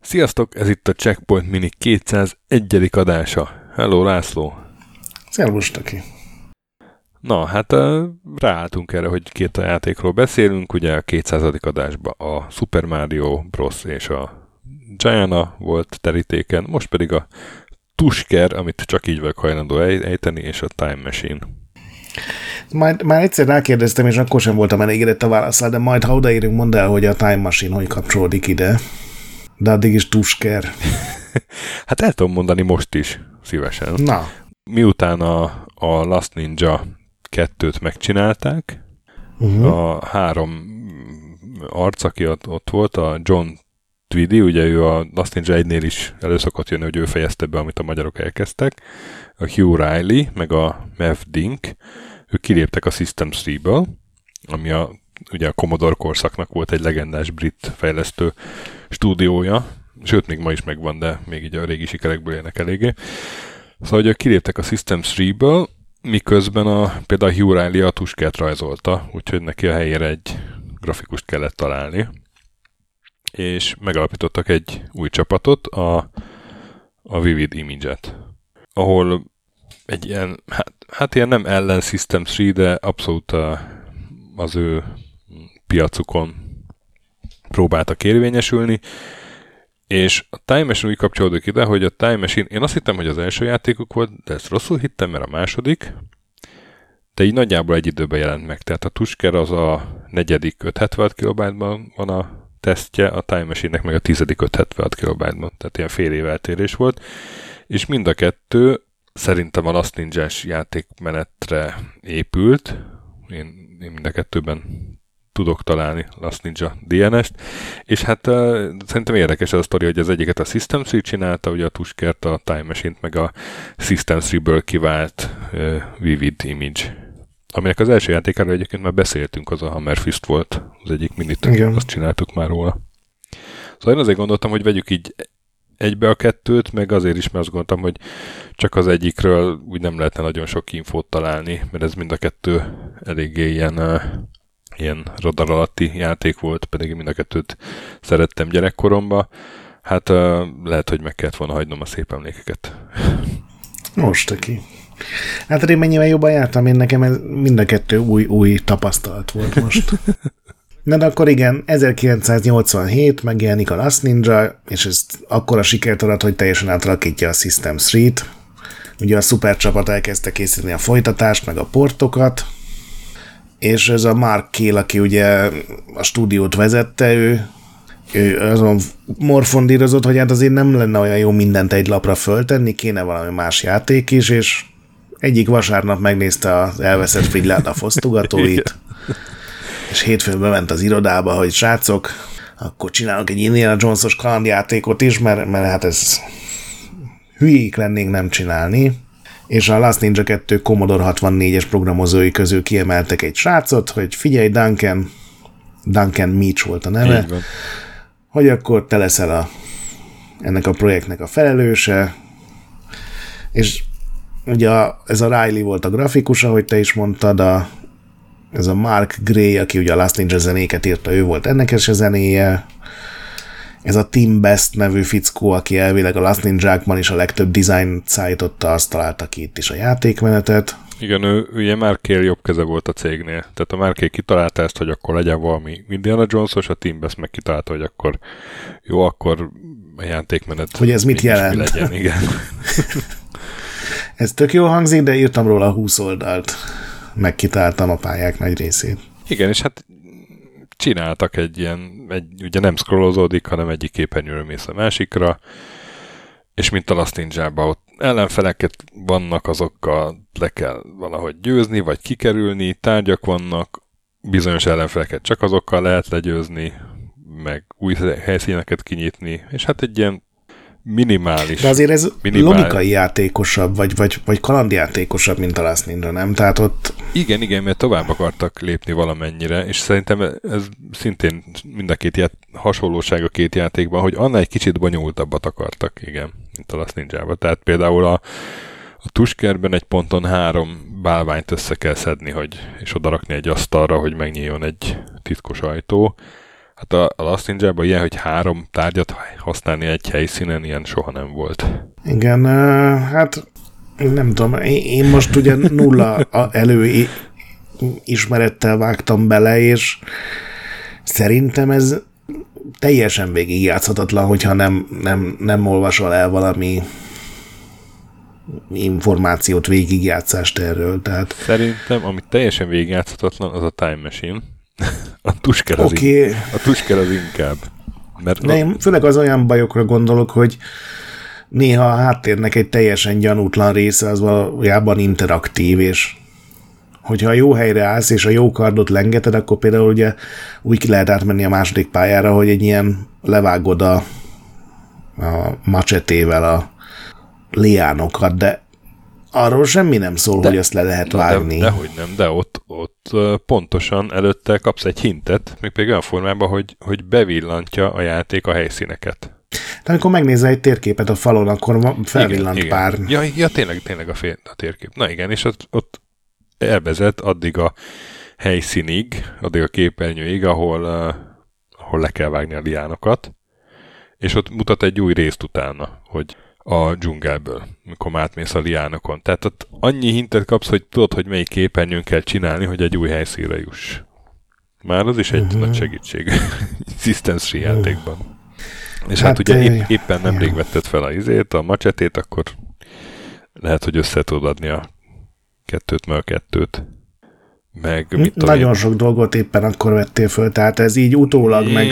Sziasztok, ez itt a Checkpoint Mini 201. adása. Hello, László! Szervus, Taki! Na, hát ráálltunk erre, hogy két játékról beszélünk, ugye a 200. adásban a Super Mario Bros. és a Giana volt terítéken, most pedig a Tusker, amit csak így vagyok hajlandó ejteni, és a Time Machine. Majd, már egyszer rákérdeztem, és akkor sem voltam elégedett a válaszsal, de majd ha odaérünk, mondd el, hogy a Time Machine hogy kapcsolódik ide. De addig is Tusker. hát el tudom mondani most is, szívesen. Na. Miután a, a Last Ninja kettőt megcsinálták, uh-huh. a három arc, aki ott, ott volt, a John Tweedy, ugye ő a Last Ninja 1-nél is előszokott jönni, hogy ő fejezte be, amit a magyarok elkezdtek, a Hugh Riley, meg a Mev Dink, ők kiléptek a System 3-ből, ami a, ugye a Commodore korszaknak volt egy legendás brit fejlesztő stúdiója, sőt, még ma is megvan, de még így a régi sikerekből élnek eléggé. Szóval, hogy ők kiléptek a System 3-ből, miközben a, például a Hugh Riley a tuskát rajzolta, úgyhogy neki a helyére egy grafikust kellett találni. És megalapítottak egy új csapatot, a, a Vivid Image-et, ahol egy ilyen, hát, hát ilyen nem ellen System 3, de abszolút a, az ő piacukon próbáltak érvényesülni, és a Time Machine úgy kapcsolódik ide, hogy a Time Machine, én azt hittem, hogy az első játékuk volt, de ezt rosszul hittem, mert a második, de így nagyjából egy időben jelent meg. Tehát a Tusker az a negyedik 576 kilobájtban van a tesztje, a Time Machine-nek meg a tizedik 576 kilobájtban, tehát ilyen fél év eltérés volt, és mind a kettő szerintem a Last ninja játékmenetre épült, én, én mind a kettőben tudok találni Last Ninja DNS-t, és hát uh, szerintem érdekes az a sztori, hogy az egyiket a System 3 csinálta, ugye a Tuskert, a Time Machine-t, meg a System 3-ből kivált uh, Vivid Image. Aminek az első játékáról egyébként már beszéltünk, az a Hammer Fist volt, az egyik minit, azt csináltuk már róla. Szóval én azért gondoltam, hogy vegyük így egybe a kettőt, meg azért is, mert azt gondoltam, hogy csak az egyikről úgy nem lehetne nagyon sok infót találni, mert ez mind a kettő eléggé ilyen uh, ilyen radar alatti játék volt, pedig mind a kettőt szerettem gyerekkoromba. Hát uh, lehet, hogy meg kellett volna hagynom a szép emlékeket. Most aki. Hát én mennyivel jobban jártam, én nekem ez mind a kettő új, új tapasztalat volt most. Na de akkor igen, 1987 megjelenik a Last Ninja, és ez akkora sikert adat, hogy teljesen átalakítja a System Street. Ugye a szupercsapat elkezdte készíteni a folytatást, meg a portokat, és ez a Mark Kél, aki ugye a stúdiót vezette, ő, ő azon morfondírozott, hogy hát azért nem lenne olyan jó mindent egy lapra föltenni, kéne valami más játék is, és egyik vasárnap megnézte az elveszett Frillát a fosztogatóit, és hétfőn bement az irodába, hogy srácok, akkor csinálok egy Indiana Jones-os kalandjátékot is, mert, mert hát ez hülyék lennénk nem csinálni. És a Last Ninja 2 Commodore 64-es programozói közül kiemeltek egy srácot, hogy figyelj Duncan, Duncan Meach volt a neve, hogy akkor te leszel a, ennek a projektnek a felelőse, és ugye a, ez a Riley volt a grafikus, ahogy te is mondtad, a, ez a Mark Gray, aki ugye a Last Ninja zenéket írta, ő volt ennek is a zenéje, ez a Tim Best nevű fickó, aki elvileg a Last Ninja-kban is a legtöbb design szállította, azt találta ki itt is a játékmenetet. Igen, ő ugye Markél jobb keze volt a cégnél. Tehát a Markél kitalálta ezt, hogy akkor legyen valami Indiana Jones-os, a Tim Best meg kitalálta, hogy akkor jó, akkor a játékmenet... Hogy ez mit jelent? Mi legyen, igen. ez tök jó hangzik, de írtam róla 20 oldalt. Megkitaláltam a pályák nagy részét. Igen, és hát csináltak egy ilyen, egy, ugye nem scrollozódik, hanem egyik képernyőről mész a másikra, és mint a Last ott ellenfeleket vannak, azokkal le kell valahogy győzni, vagy kikerülni, tárgyak vannak, bizonyos ellenfeleket csak azokkal lehet legyőzni, meg új helyszíneket kinyitni, és hát egy ilyen minimális. De azért ez minimál... logikai játékosabb, vagy, vagy, vagy kalandjátékosabb, mint a Last Ninja, nem? Tehát ott... Igen, igen, mert tovább akartak lépni valamennyire, és szerintem ez szintén mind a két ját... hasonlóság a két játékban, hogy annál egy kicsit bonyolultabbat akartak, igen, mint a Last ninja -ba. Tehát például a, a tuskerben egy ponton három bálványt össze kell szedni, hogy, és odarakni egy asztalra, hogy megnyíljon egy titkos ajtó. Hát a, a Last ninja ilyen, hogy három tárgyat használni egy helyszínen, ilyen soha nem volt. Igen, hát nem tudom, én most ugye nulla elő ismerettel vágtam bele, és szerintem ez teljesen végig játszhatatlan, hogyha nem, nem, nem olvasol el valami információt, végigjátszást erről. Tehát... Szerintem, amit teljesen végigjátszhatatlan, az a Time Machine. a tusker az, okay. in, a tusker az inkább. Mert De én főleg az olyan bajokra gondolok, hogy néha a háttérnek egy teljesen gyanútlan része az valójában interaktív, és hogyha a jó helyre állsz, és a jó kardot lengeted, akkor például ugye úgy ki lehet átmenni a második pályára, hogy egy ilyen levágod a, a macsetével a liánokat, de arról semmi nem szól, de, hogy ezt le lehet de, vágni. De, dehogy nem, de ott, ott pontosan előtte kapsz egy hintet, még pedig olyan formában, hogy, hogy bevillantja a játék a helyszíneket. De amikor megnézel egy térképet a falon, akkor felvillant igen, pár. Igen. Ja, ja, tényleg, tényleg a, fél, a térkép. Na igen, és ott, ott elvezet addig a helyszínig, addig a képernyőig, ahol, ahol le kell vágni a liánokat, és ott mutat egy új részt utána, hogy a dzsungelből, mikor átmész a liánokon. Tehát ott annyi hintet kapsz, hogy tudod, hogy melyik képernyőn kell csinálni, hogy egy új helyszínre juss. Már az is egy uh-huh. nagy segítség uh. játékban. És hát, hát ugye épp, éppen nemrég vetted fel a izét, a macsetét, akkor lehet, hogy össze tudod adni a kettőt, meg a kettőt. Meg mit Nagyon én... sok dolgot éppen akkor vettél föl, tehát ez így utólag meg...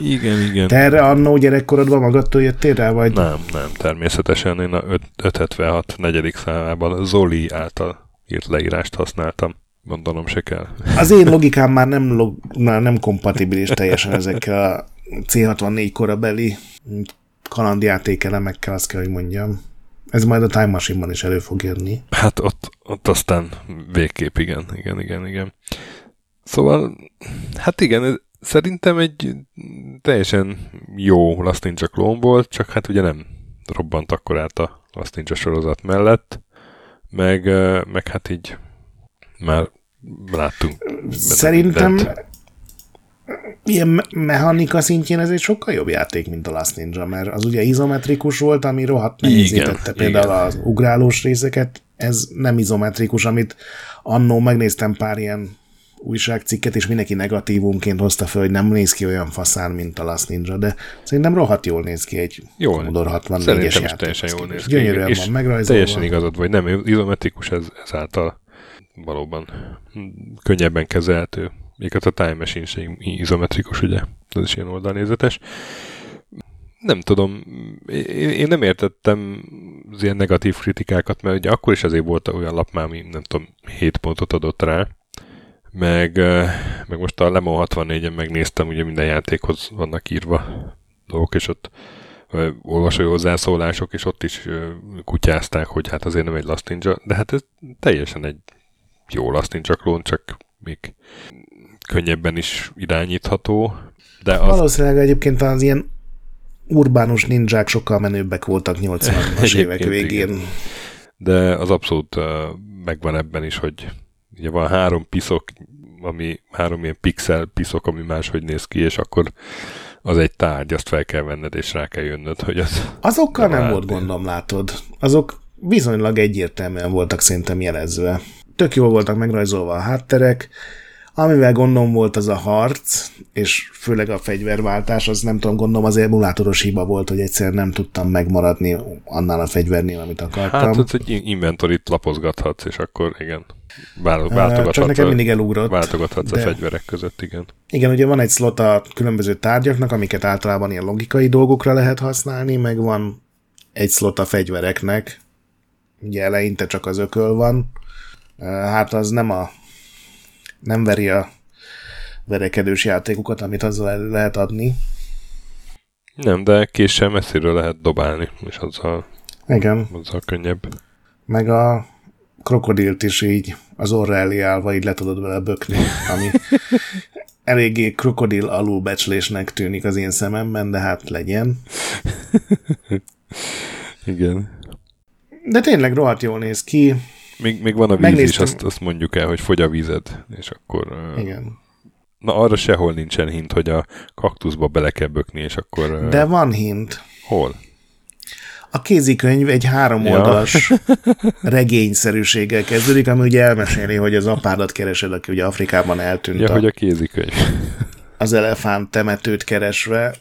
Igen, igen. Te erre annó gyerekkorodban magadtól jöttél rá, vagy? Nem, nem, természetesen én a 576 negyedik számában Zoli által írt leírást használtam. Gondolom se kell. Az én logikám már nem, log, már nem kompatibilis teljesen ezekkel a C64 korabeli kalandjáték elemekkel, azt kell, hogy mondjam. Ez majd a Time Machine-ban is elő fog jönni. Hát ott, ott aztán végképp, igen, igen, igen, igen. Szóval, hát igen, szerintem egy teljesen jó Last Ninja klón volt, csak hát ugye nem robbant akkor át a Last Ninja sorozat mellett, meg, meg hát így már láttunk. Szerintem mindent ilyen mechanika szintjén ez egy sokkal jobb játék, mint a Last Ninja, mert az ugye izometrikus volt, ami rohadt nehézítette például igen. az ugrálós részeket, ez nem izometrikus, amit annó megnéztem pár ilyen újságcikket, és mindenki negatívunként hozta fel, hogy nem néz ki olyan faszán, mint a Last Ninja, de szerintem rohadt jól néz ki egy jól, Commodore 64-es játék. teljesen jól néz ki. Gyönyörűen van megrajzolva. Teljesen igazad vagy, nem izometrikus ez, ezáltal valóban könnyebben kezelhető még a Time Machine sem izometrikus, ugye? Ez is ilyen oldalnézetes. Nem tudom, én nem értettem az ilyen negatív kritikákat, mert ugye akkor is azért volt olyan lap már, ami nem tudom, 7 pontot adott rá, meg, meg most a Lemon 64-en megnéztem, ugye minden játékhoz vannak írva dolgok, és ott olvasói hozzászólások, és ott is kutyázták, hogy hát azért nem egy Last Ninja, de hát ez teljesen egy jó Last Ninja klón, csak még könnyebben is irányítható. De az... Valószínűleg egyébként az ilyen urbánus ninják sokkal menőbbek voltak 80-as évek végén. Igen. De az abszolút uh, megvan ebben is, hogy ugye van három piszok, ami három ilyen pixel piszok, ami máshogy néz ki, és akkor az egy tárgy, azt fel kell venned, és rá kell jönnöd, hogy az... Azokkal nem, nem volt gondom, látod. Azok viszonylag egyértelműen voltak szerintem jelezve. Tök jól voltak megrajzolva a hátterek, Amivel gondom volt az a harc, és főleg a fegyverváltás, az nem tudom, gondolom az emulátoros hiba volt, hogy egyszerűen nem tudtam megmaradni annál a fegyvernél, amit akartam. Hát, hogy egy inventorit lapozgathatsz, és akkor igen, váltogathatsz, Csak nekem mindig elugrott. Váltogathatsz de... a fegyverek között, igen. Igen, ugye van egy slot a különböző tárgyaknak, amiket általában ilyen logikai dolgokra lehet használni, meg van egy slot a fegyvereknek, ugye eleinte csak az ököl van, hát az nem a nem veri a verekedős játékokat, amit azzal lehet adni. Nem, de késsel messziről lehet dobálni, és azzal, Igen. azzal könnyebb. Meg a krokodilt is így az orra elé állva így le tudod vele bökni, ami eléggé krokodil alulbecslésnek tűnik az én szememben, de hát legyen. Igen. De tényleg rohadt jól néz ki. Még, még van a víz Megnéztem. is, azt, azt mondjuk el, hogy fogy a vízed, és akkor... Igen. Na arra sehol nincsen hint, hogy a kaktuszba bele kell bökni, és akkor... De van hint. Hol? A kézikönyv egy három oldalas ja. regényszerűséggel kezdődik, ami ugye elmeséli, hogy az apádat keresed, aki ugye Afrikában eltűnt. Ja, a, hogy a kézikönyv. Az elefánt temetőt keresve.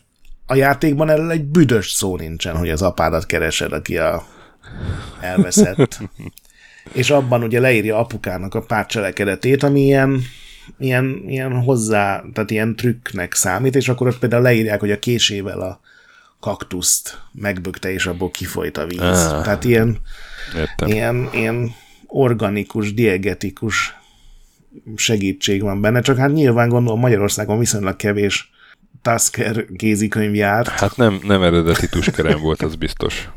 A játékban erről egy büdös szó nincsen, hogy az apádat keresed, aki a elveszett. És abban ugye leírja apukának a pár cselekedetét, ami ilyen ilyen, ilyen hozzá, tehát ilyen trükknek számít, és akkor ott például leírják, hogy a késével a kaktuszt megbökte, és abból kifolyt a víz. Ah, tehát ilyen, ilyen, ilyen organikus, diegetikus segítség van benne, csak hát nyilván gondolom Magyarországon viszonylag kevés Tasker kézikönyv járt. Hát nem, nem eredeti tuskerem volt, az biztos.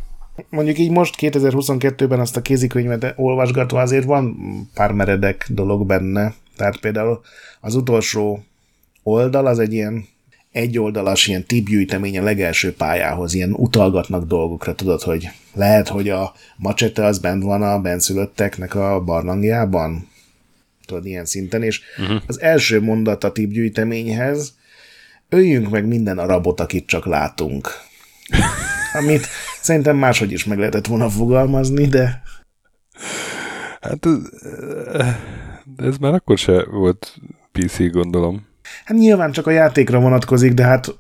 Mondjuk így most 2022-ben azt a kézikönyvet olvasgatva azért van pár meredek dolog benne. Tehát például az utolsó oldal az egy ilyen egyoldalas ilyen tipgyűjtemény a legelső pályához, ilyen utalgatnak dolgokra, tudod, hogy lehet, hogy a macsete az bent van a benszülötteknek a barlangjában, tudod, ilyen szinten, és uh-huh. az első mondat a tipgyűjteményhez, öljünk meg minden arabot, akit csak látunk. Amit szerintem máshogy is meg lehetett volna fogalmazni, de... Hát de ez már akkor se volt PC, gondolom. Hát nyilván csak a játékra vonatkozik, de hát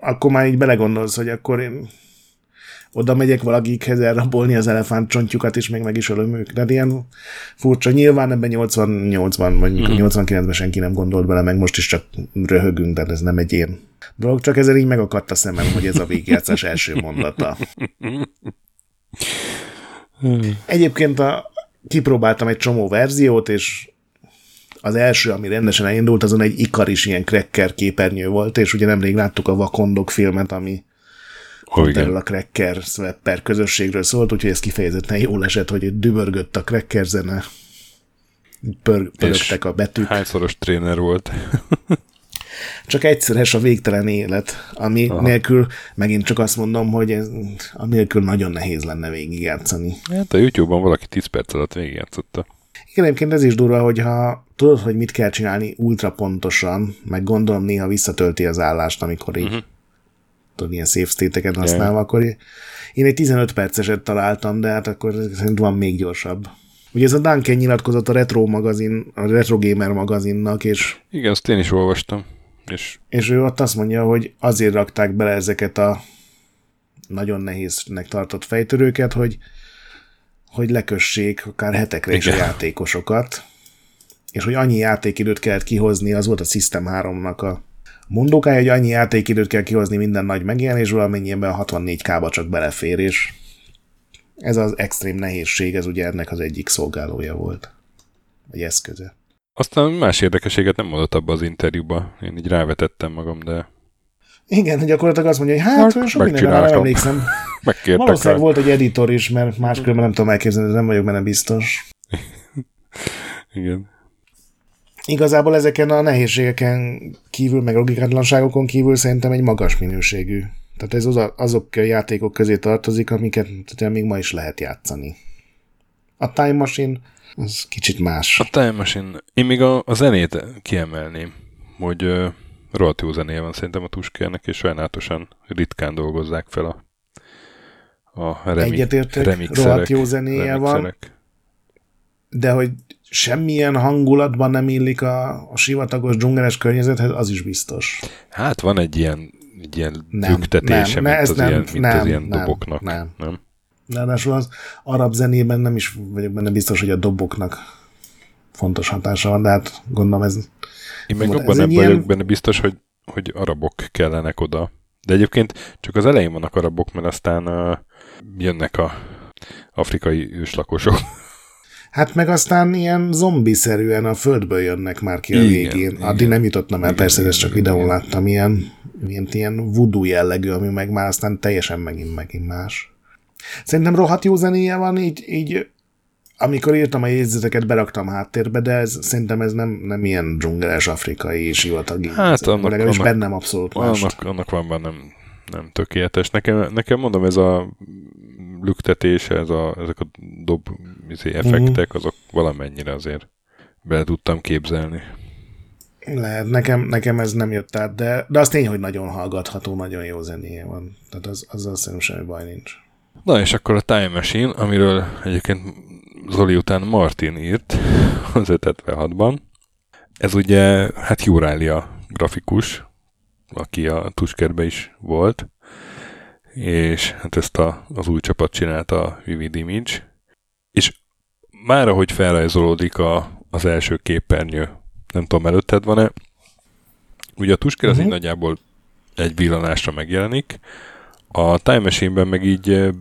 akkor már így belegondolsz, hogy akkor én oda megyek valakikhez elrabolni az elefántcsontjukat, és még meg is ölöm ők. De ilyen furcsa. Nyilván ebben 88-ban, vagy mm. 89-ben senki nem gondolt bele, meg most is csak röhögünk, de ez nem egy ilyen dolog. Csak ezzel így megakadt a szemem, hogy ez a végjátszás első mondata. Egyébként a, kipróbáltam egy csomó verziót, és az első, ami rendesen elindult, azon egy Ikaris ilyen cracker képernyő volt, és ugye nemrég láttuk a Vakondok filmet, ami oh, erről a cracker swapper közösségről szólt, úgyhogy ez kifejezetten jól esett, hogy dübörgött a cracker zene, pör, pörögtek a betűk. Hányszoros tréner volt? csak egyszeres a végtelen élet, ami Aha. nélkül megint csak azt mondom, hogy ez, a nélkül nagyon nehéz lenne végigjátszani. Hát a YouTube-ban valaki 10 perc alatt végigjátszotta. Igen, egyébként ez is durva, hogyha tudod, hogy mit kell csinálni ultra pontosan, meg gondolom néha visszatölti az állást, amikor így uh-huh. Tudod, ilyen safe state-eket használva, akkor én egy 15 perceset találtam, de hát akkor szerintem van még gyorsabb. Ugye ez a Duncan nyilatkozott a Retro magazin, a Retro Gamer magazinnak, és... Igen, azt én is olvastam. És... és ő ott azt mondja, hogy azért rakták bele ezeket a nagyon nehéznek tartott fejtörőket, hogy hogy lekössék akár hetekre is a játékosokat, és hogy annyi játékidőt kellett kihozni, az volt a System 3-nak a mondókája, hogy annyi játékidőt kell kihozni minden nagy megjelenésből, amennyiben a 64K-ba csak belefér, és ez az extrém nehézség, ez ugye ennek az egyik szolgálója volt, vagy eszköze. Aztán más érdekességet nem mondott abba az interjúba. Én így rávetettem magam, de... Igen, gyakorlatilag azt mondja, hogy hát, hát sok mindenre nem emlékszem. Megkértek Valószínűleg rá. volt egy editor is, mert máskülönben nem tudom elképzelni, nem vagyok benne biztos. Igen. Igazából ezeken a nehézségeken kívül, meg logikátlanságokon kívül szerintem egy magas minőségű. Tehát ez az, azok a játékok közé tartozik, amiket tehát még ma is lehet játszani. A Time Machine az kicsit más. A Time Machine. Én még a, a zenét kiemelném, hogy uh, rohadt jó zenéje van szerintem a Tuskérnek, és sajnálatosan ritkán dolgozzák fel a, a remi, Egyetértek, remixerek, rohadt jó zenéje remixerek. van, de hogy semmilyen hangulatban nem illik a, a sivatagos dzsungeles környezethez, az is biztos. Hát van egy ilyen, egy ilyen nem, büktetése, nem, mint, az, nem, ilyen, mint nem, az ilyen nem, doboknak. Nem. nem? Ráadásul az arab zenében nem is vagyok benne biztos, hogy a doboknak fontos hatása van, de hát gondolom ez... Én meg abban nem ilyen... vagyok benne biztos, hogy, hogy arabok kellenek oda. De egyébként csak az elején vannak arabok, mert aztán uh, jönnek a afrikai őslakosok. Hát meg aztán ilyen zombiszerűen a földből jönnek már ki a igen, végén. Igen, Addig nem jutottam el, igen, persze, igen, ezt csak igen, videón igen. láttam, ilyen, ilyen, ilyen voodoo jellegű, ami meg már aztán teljesen megint, megint más. Szerintem rohadt jó zenéje van, így, így amikor írtam a jegyzeteket, beraktam háttérbe, de ez, szerintem ez nem, nem ilyen dzsungeles afrikai sivatagi. Hát annak, legalábbis annak, bennem abszolút más. Annak, annak van bennem nem tökéletes. Nekem, nekem mondom, ez a lüktetése, ez a, ezek a dob izé, effektek, azok valamennyire azért be tudtam képzelni. Lehet, nekem, nekem ez nem jött át, de, de az tény, hogy nagyon hallgatható, nagyon jó zenéje van. Tehát az, azzal szerintem semmi baj nincs. Na és akkor a Time Machine, amiről egyébként Zoli után Martin írt az 576-ban. Ez ugye, hát Jurália grafikus, aki a Tuskerbe is volt, és hát ezt a, az új csapat csinálta a Vivid Image, és már ahogy felrajzolódik a, az első képernyő, nem tudom, előtted van-e, ugye a Tusker uh-huh. az így mhm. nagyjából egy villanásra megjelenik, a Time Machine-ben meg így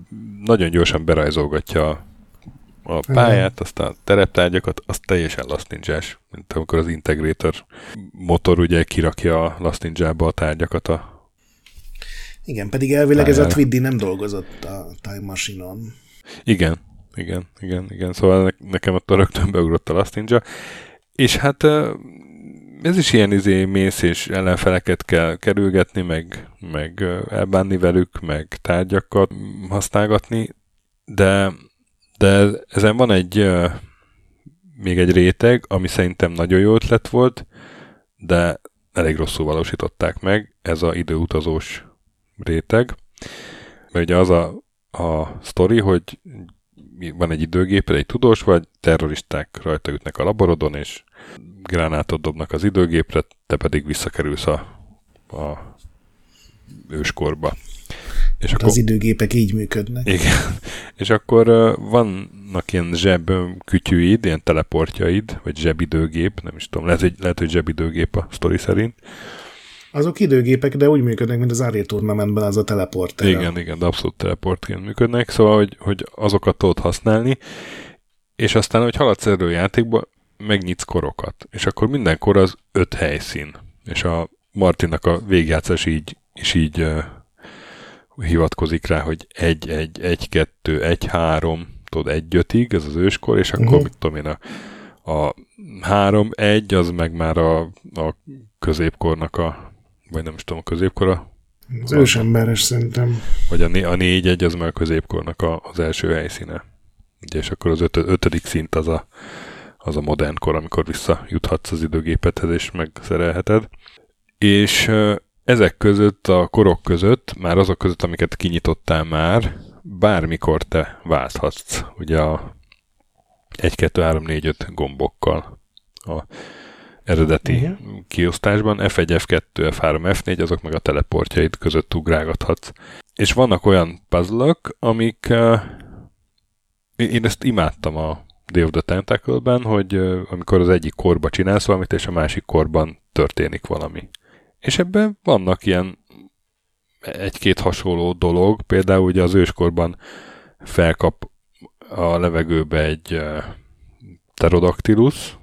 nagyon gyorsan berajzolgatja a pályát, aztán a tereptárgyakat, az teljesen Last ninja mint amikor az Integrator motor ugye kirakja a Last ninja a tárgyakat a igen, pedig elvileg pályára. ez a Twiddy nem dolgozott a Time Machine-on. Igen, igen, igen, igen. Szóval nekem a rögtön beugrott a Last Ninja. És hát ez is ilyen izé mész és ellenfeleket kell kerülgetni, meg, meg elbánni velük, meg tárgyakat használgatni, de, de ezen van egy még egy réteg, ami szerintem nagyon jó ötlet volt, de elég rosszul valósították meg, ez a időutazós réteg. Mert ugye az a, a sztori, hogy van egy időgép, egy tudós vagy, terroristák rajta ütnek a laborodon, és gránátot dobnak az időgépre, te pedig visszakerülsz a, a őskorba. És hát akkor, az időgépek így működnek. Igen. És akkor vannak ilyen zseb kütyűid, ilyen teleportjaid, vagy zsebidőgép, nem is tudom, lehet, hogy, lehet, hogy zsebidőgép a sztori szerint. Azok időgépek, de úgy működnek, mint az Ari Tournamentben az a teleporter. Igen, igen, de abszolút teleportként működnek, szóval, hogy, hogy azokat tudod használni, és aztán, hogy haladsz erről játékba, megnyitsz korokat, és akkor minden kor az öt helyszín, és a Martinnak a végjátszás így, és így uh, hivatkozik rá, hogy egy, egy, egy, kettő, egy, három, tudod, egy, ötig, ez az őskor, és akkor uh-huh. mit tudom én, a, a három, egy, az meg már a, a középkornak a, vagy nem is tudom, a középkora, az ősemberes szerintem. Vagy a, a négy egy az már a középkornak a, az első helyszíne. Ugye, és akkor az öt, ötödik szint az a, az a modern kor, amikor visszajuthatsz az időgépethez és megszerelheted. És ezek között, a korok között, már azok között, amiket kinyitottál már, bármikor te válthatsz, ugye a 1, 2, 3, 4, 5 gombokkal a eredeti uh-huh. kiosztásban. F1, F2, F3, F4, azok meg a teleportjaid között ugrálgathatsz. És vannak olyan puzzle amik uh, én ezt imádtam a Day of the Tentacle-ben, hogy uh, amikor az egyik korba csinálsz valamit, és a másik korban történik valami. És ebben vannak ilyen egy-két hasonló dolog, például ugye az őskorban felkap a levegőbe egy uh, pterodactylus,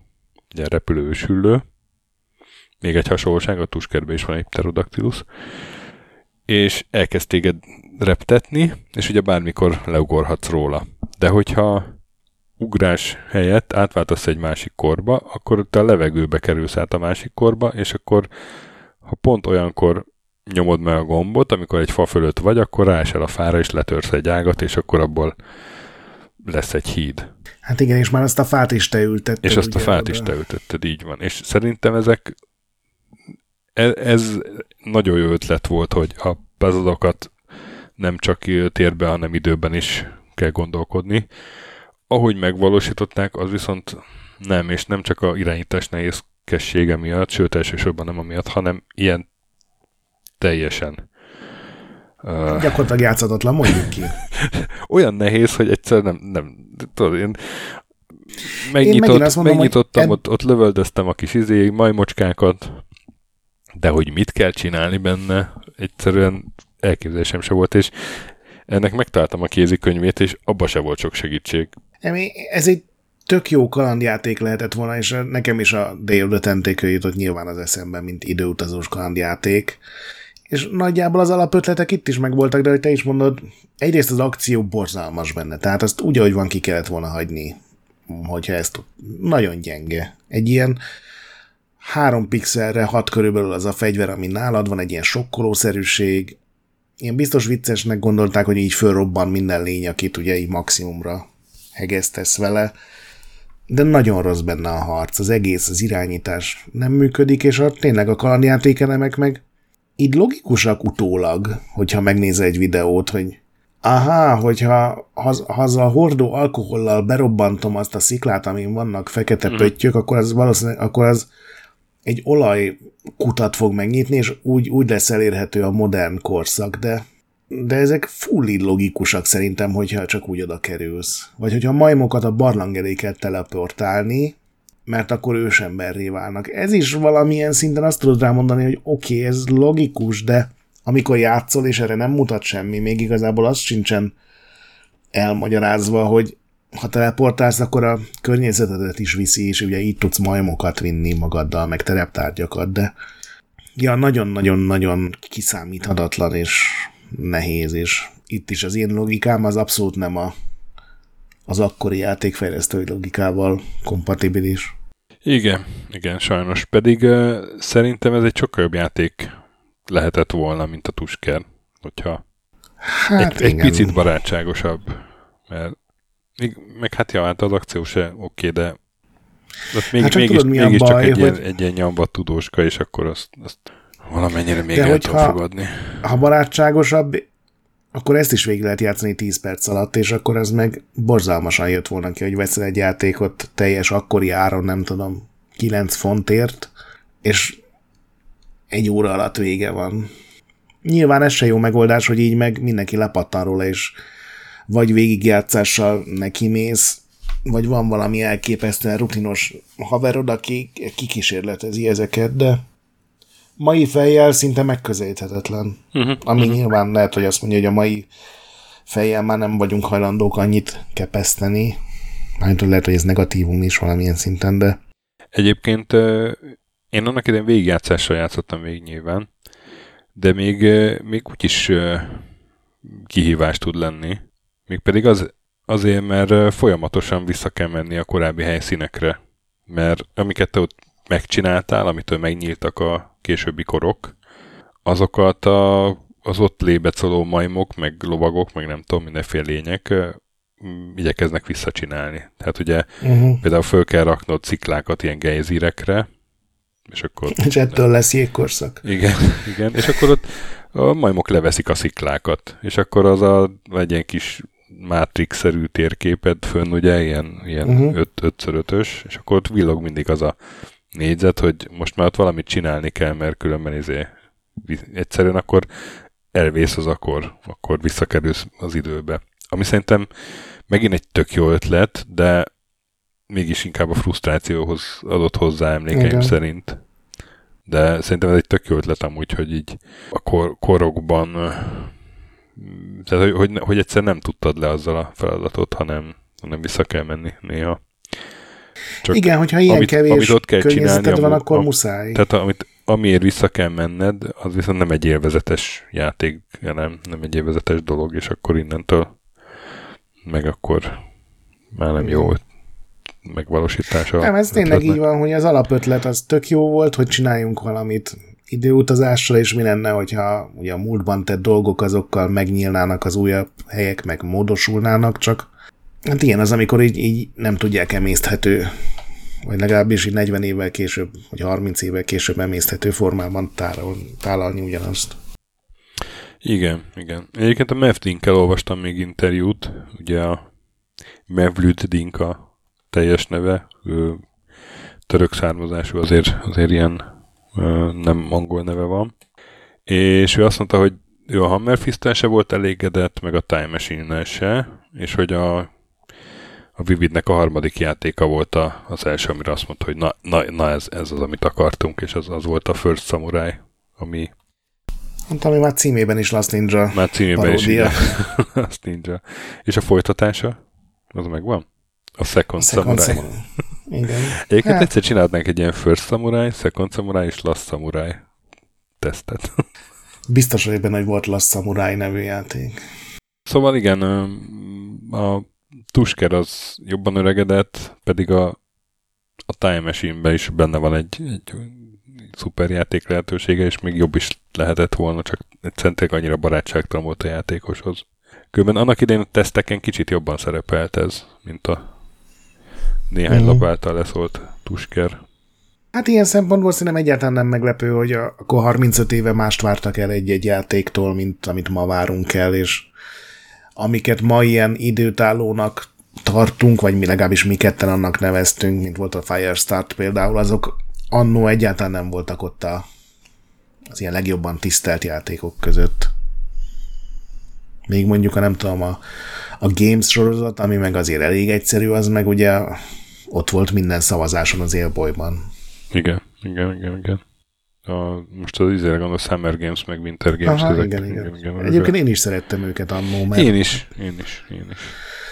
ugye repülő ősüllő, még egy hasonlóság, a tuskerben is van egy pterodactylus, és elkezd téged reptetni, és ugye bármikor leugorhatsz róla. De hogyha ugrás helyett átváltasz egy másik korba, akkor te a levegőbe kerülsz át a másik korba, és akkor ha pont olyankor nyomod meg a gombot, amikor egy fa fölött vagy, akkor ráesel a fára, és letörsz egy ágat, és akkor abból lesz egy híd. Hát igen, és már azt a fát is te ültetted. És azt a fát oda. is te ültetted, így van. És szerintem ezek ez, ez nagyon jó ötlet volt, hogy a puzzle nem csak térben, hanem időben is kell gondolkodni. Ahogy megvalósították, az viszont nem, és nem csak a irányítás nehézkessége miatt, sőt elsősorban nem amiatt, hanem ilyen teljesen Gyakorlatilag játszhatatlan, mondjuk ki. Olyan nehéz, hogy egyszer nem, nem tudod, én megnyitott, én mondom, megnyitottam, ed... ott, ott lövöldöztem a kis izé, majmocskákat, de hogy mit kell csinálni benne, egyszerűen elképzelésem se volt, és ennek megtaláltam a kézikönyvét, és abba se volt sok segítség. Ez egy tök jó kalandjáték lehetett volna, és nekem is a Day of the jutott nyilván az eszemben, mint időutazós kalandjáték. És nagyjából az alapötletek itt is megvoltak, de hogy te is mondod, egyrészt az akció borzalmas benne, tehát azt úgy, ahogy van, ki kellett volna hagyni, hogyha ezt nagyon gyenge. Egy ilyen három pixelre, hat körülbelül az a fegyver, ami nálad van, egy ilyen sokkolószerűség, ilyen biztos viccesnek gondolták, hogy így fölrobban minden lény, akit ugye így maximumra hegesztesz vele, de nagyon rossz benne a harc, az egész, az irányítás nem működik, és a, tényleg a kalandjátékelemek meg így logikusak utólag, hogyha megnézel egy videót, hogy aha, hogyha ha, ha a hordó alkohollal berobbantom azt a sziklát, amin vannak fekete mm. pöttyök, akkor az valószínűleg, akkor az egy olajkutat fog megnyitni, és úgy, úgy lesz elérhető a modern korszak, de de ezek full logikusak szerintem, hogyha csak úgy oda kerülsz. Vagy hogyha majmokat a barlang elé kell teleportálni, mert akkor ősemberré válnak. Ez is valamilyen szinten azt tudod rámondani, hogy oké, okay, ez logikus, de amikor játszol, és erre nem mutat semmi, még igazából az sincsen elmagyarázva, hogy ha teleportálsz, akkor a környezetedet is viszi, és ugye így tudsz majmokat vinni magaddal, meg tereptárgyakat, de ja, nagyon-nagyon-nagyon kiszámíthatatlan, és nehéz, és itt is az én logikám az abszolút nem a, az akkori játékfejlesztői logikával kompatibilis. Igen, igen, sajnos. Pedig uh, szerintem ez egy sokkal jobb játék lehetett volna, mint a Tusker, hogyha hát egy, egy picit barátságosabb. Mert még, meg hát ja, hát az akció se oké, okay, de ott még, hát mégis, tudod, mégis csak baj, egy, hogy... ilyen, egy ilyen nyombat tudóska, és akkor azt, azt Valamennyire még De el tudom fogadni. Ha barátságosabb, akkor ezt is végig lehet játszani 10 perc alatt, és akkor ez meg borzalmasan jött volna ki, hogy veszel egy játékot teljes akkori áron, nem tudom, 9 fontért, és egy óra alatt vége van. Nyilván ez se jó megoldás, hogy így meg mindenki lepattan róla, és vagy végigjátszással neki mész, vagy van valami elképesztően rutinos haverod, aki kikísérletezi ezeket, de mai fejjel szinte megközelíthetetlen. Uh-huh, Ami uh-huh. nyilván lehet, hogy azt mondja, hogy a mai fejjel már nem vagyunk hajlandók annyit kepeszteni. Mármint, hogy lehet, hogy ez negatívum is valamilyen szinten, de... Egyébként én annak idején végigjátszással játszottam végig nyilván, de még, még úgyis kihívást tud lenni. Mégpedig az, azért, mert folyamatosan vissza kell menni a korábbi helyszínekre. Mert amiket te ott megcsináltál, amitől megnyíltak a későbbi korok, azokat a, az ott lébecoló majmok, meg lovagok, meg nem tudom, mindenféle lények igyekeznek visszacsinálni. Tehát ugye uh-huh. például föl kell raknod ciklákat ilyen gejzírekre, és akkor... És ettől lesz jégkorszak. Igen, igen, és akkor ott a majmok leveszik a sziklákat, és akkor az a, egy ilyen kis Matrix-szerű térképed fönn, ugye, ilyen, ilyen uh-huh. 5x5-ös, és akkor ott villog mindig az a négyzet, hogy most már ott valamit csinálni kell, mert különben izé, egyszerűen akkor elvész az akkor, akkor visszakerülsz az időbe. Ami szerintem megint egy tök jó ötlet, de mégis inkább a frusztrációhoz adott hozzá emlékeim Igen. szerint. De szerintem ez egy tök jó ötlet amúgy, hogy így a kor- korokban tehát, hogy, hogy, hogy egyszer nem tudtad le azzal a feladatot, hanem, hanem vissza kell menni néha. Csak Igen, hogyha ilyen amit, kevés amit ott kell csinálni, van, akkor a, muszáj. Tehát amit, amiért vissza kell menned, az viszont nem egy élvezetes játék, nem, nem egy élvezetes dolog, és akkor innentől meg akkor már nem jó megvalósítása. Nem, ez tényleg így van, hogy az alapötlet az tök jó volt, hogy csináljunk valamit időutazással, és mi lenne, hogyha ugye a múltban tett dolgok azokkal megnyílnának az újabb helyek, meg módosulnának, csak Hát igen, az, amikor így, így nem tudják emészthető, vagy legalábbis így 40 évvel később, vagy 30 évvel később emészthető formában tárol, tálalni ugyanazt. Igen, igen. Egyébként a Mevdinkkel olvastam még interjút, ugye a Mevlüt Dinka teljes neve, ő török származású, azért, azért ilyen nem angol neve van. És ő azt mondta, hogy ő a Hammerfist se volt elégedett, meg a Time Machine-nel se, és hogy a a Vividnek a harmadik játéka volt a, az első, amire azt mondta, hogy na, na, na ez, ez az, amit akartunk, és az, az volt a First Samurai, ami... Mondtam, hogy már címében is Last Ninja Már címében paródia. is, Last Ninja. És a folytatása? Az megvan? A Second, a Second Samurai. Samurai. Igen. Egyébként hát. egyszer csinálnánk egy ilyen First Samurai, Second Samurai és Last Samurai tesztet. Biztos, hogy benne, hogy volt Last Samurai nevű játék. Szóval igen, a Tusker az jobban öregedett, pedig a, a Time Machine-ben is benne van egy, egy szuperjáték lehetősége, és még jobb is lehetett volna, csak egyszerűen annyira barátságtalan volt a játékoshoz. Különben annak idején a teszteken kicsit jobban szerepelt ez, mint a néhány mm. lap által leszólt Tusker. Hát ilyen szempontból szerintem egyáltalán nem meglepő, hogy a, akkor 35 éve mást vártak el egy-egy játéktól, mint amit ma várunk el, és amiket ma ilyen időtállónak tartunk, vagy mi legalábbis mi ketten annak neveztünk, mint volt a Firestart például, azok annó egyáltalán nem voltak ott a, az ilyen legjobban tisztelt játékok között. Még mondjuk, a nem tudom, a, a Games sorozat, ami meg azért elég egyszerű, az meg ugye ott volt minden szavazáson az élbolyban. Igen, igen, igen, igen. A, most az izére a Summer Games, meg Winter Games. Aha, ezek, igen, igen. igen, igen Egyébként én is szerettem őket annó, mert... Én is, én is, én is.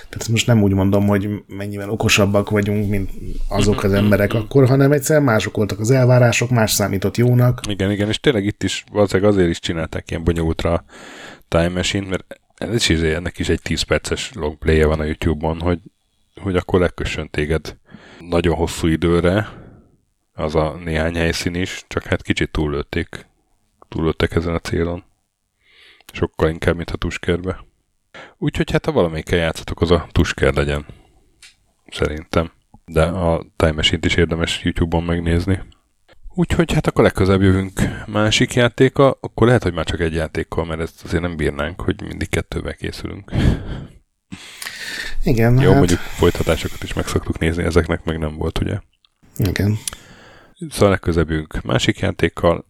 Tehát most nem úgy mondom, hogy mennyivel okosabbak vagyunk, mint azok az emberek akkor, hanem egyszer mások voltak az elvárások, más számított jónak. Igen, igen, és tényleg itt is valószínűleg azért is csinálták ilyen bonyolultra Time Machine, mert ez is, izé, ennek is egy 10 perces longplay van a YouTube-on, hogy, hogy akkor lekössön téged nagyon hosszú időre, az a néhány helyszín is, csak hát kicsit túllőtték, túllőttek ezen a célon. Sokkal inkább, mint a tuskerbe. Úgyhogy hát ha valamelyikkel játszatok, az a tusker legyen. Szerintem. De a time is érdemes YouTube-on megnézni. Úgyhogy hát akkor legközelebb jövünk másik játéka, akkor lehet, hogy már csak egy játékkal, mert ezt azért nem bírnánk, hogy mindig kettővel készülünk. Igen. Jó, hát... mondjuk folytatásokat is meg szoktuk nézni, ezeknek meg nem volt, ugye? Igen. Szóval legközelebb jövünk másik játékkal,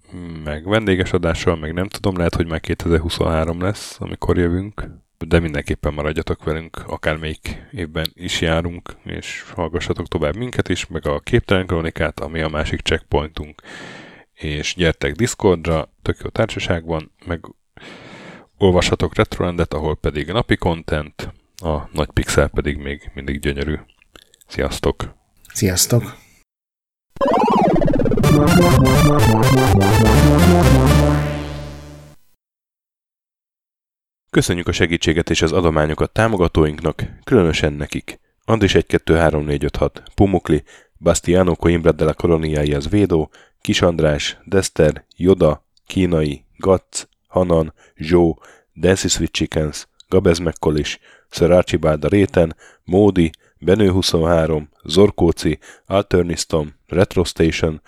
meg vendéges adással, meg nem tudom, lehet, hogy már 2023 lesz, amikor jövünk de mindenképpen maradjatok velünk, akármelyik évben is járunk, és hallgassatok tovább minket is, meg a Képtelen Kronikát, ami a másik checkpointunk. És gyertek Discordra, tök jó társaságban, meg olvashatok Retrolandet, ahol pedig napi content, a nagy pixel pedig még mindig gyönyörű. Sziasztok! Sziasztok! Köszönjük a segítséget és az adományokat támogatóinknak, különösen nekik. Andris 1 2 3 4 5 6, Pumukli, Bastiano Coimbra de la Coloniai az Védó, Kis András, Dester, Joda, Kínai, Gatz, Hanan, Zsó, Dancy Sweet Chickens, Gabez Mekkolis, Sir Archibald a Réten, Módi, Benő 23, Zorkóci, Alternistom, Retro Station,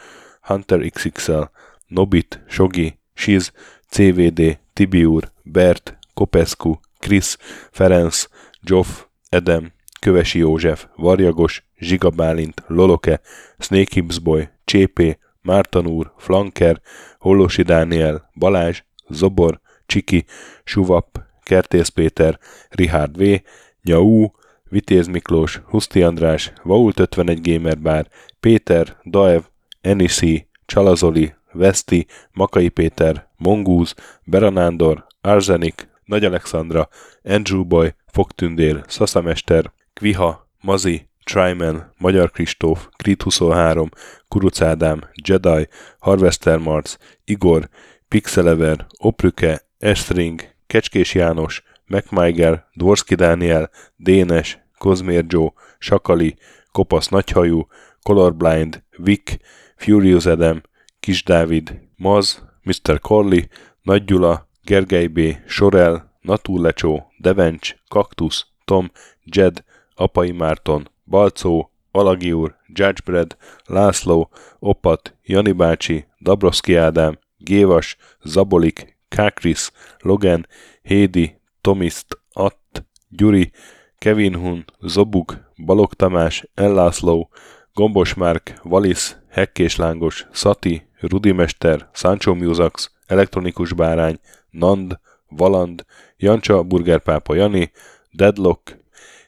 Hunter XXL, Nobit, Sogi, Shiz, CVD, Tibiur, Bert, Kopescu, Krisz, Ferenc, Zsoff, Edem, Kövesi József, Varjagos, Zsiga Bálint, Loloke, Snake Hips Boy, Csépé, Márton úr, Flanker, Hollosi Dániel, Balázs, Zobor, Csiki, Suvap, Kertész Péter, Richard V, Nyau, Vitéz Miklós, Huszti András, Vault 51 Gamer Bar, Péter, Daev, Enisi, Csalazoli, Veszti, Makai Péter, Mongúz, Beranándor, Arzenik, nagy Alexandra, Andrew Boy, Fogtündér, Szaszamester, Kviha, Mazi, Tryman, Magyar Kristóf, Krit 23, Kuruc Ádám, Jedi, Harvester Marc, Igor, Pixelever, Oprüke, Estring, Kecskés János, MacMiger, Dvorski Dániel, Dénes, Kozmér Joe, Sakali, Kopasz Nagyhajú, Colorblind, Vic, Furious Adam, Kis Dávid, Maz, Mr. Corley, Nagy Gyula, Gergely B., Sorel, Natúrlecsó, Devencs, Kaktusz, Tom, Jed, Apai Márton, Balcó, Alagi úr, Judgebred, László, Opat, Jani bácsi, Dabroszki Ádám, Gévas, Zabolik, Kákris, Logan, Hédi, Tomiszt, Att, Gyuri, Kevin Hun, Zobug, Balog Tamás, Ellászló, Gombos Márk, Valisz, Hekkés Lángos, Szati, Rudimester, Sancho Musax, Elektronikus Bárány, Nand, Valand, Jancsa, Burgerpápa Jani, Deadlock,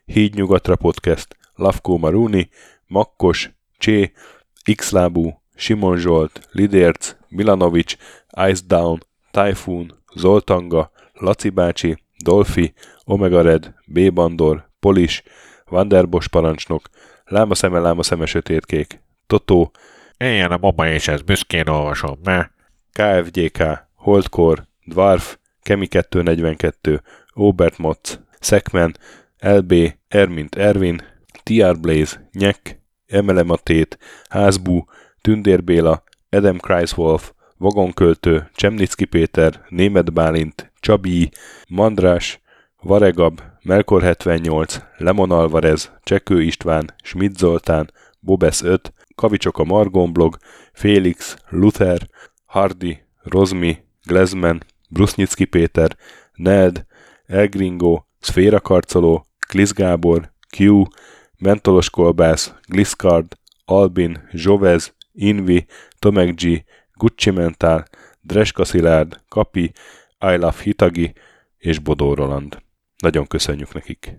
Híd Nyugatra Podcast, Lavkó Maruni, Makkos, Csé, Xlábú, Simon Zsolt, Lidérc, Milanovic, Ice Down, Typhoon, Zoltanga, Laci bácsi, Dolfi, Omega Red, B. Bandor, Polis, Vanderbos parancsnok, Láma szeme, láma szeme sötétkék, Totó, Éljen a baba és ez büszkén olvasom, me. KFGK, Holdkor, Dwarf, Kemi 242, Obert Motz, Szekmen, LB, Ermint Ervin, TR Blaze, Nyek, Emele Matét, Házbú, Tündér Béla, Adam Kreiswolf, Vagonköltő, Csemnicki Péter, Német Bálint, Csabi, Mandrás, Varegab, Melkor 78, Lemon Alvarez, Csekő István, Schmidt Zoltán, Bobesz 5, Kavicsok a Margon blog, Félix, Luther, Hardy, Rozmi, Glezman, Brusnicki Péter, Ned, Elgringo, Szféra Karcoló, Klisz Gábor, Q, Mentolos Kolbász, Gliscard, Albin, Zsovez, Invi, Tomek G, Gucci Mentál, Dreska Szilárd, Kapi, I Love Hitagi és Bodó Roland. Nagyon köszönjük nekik!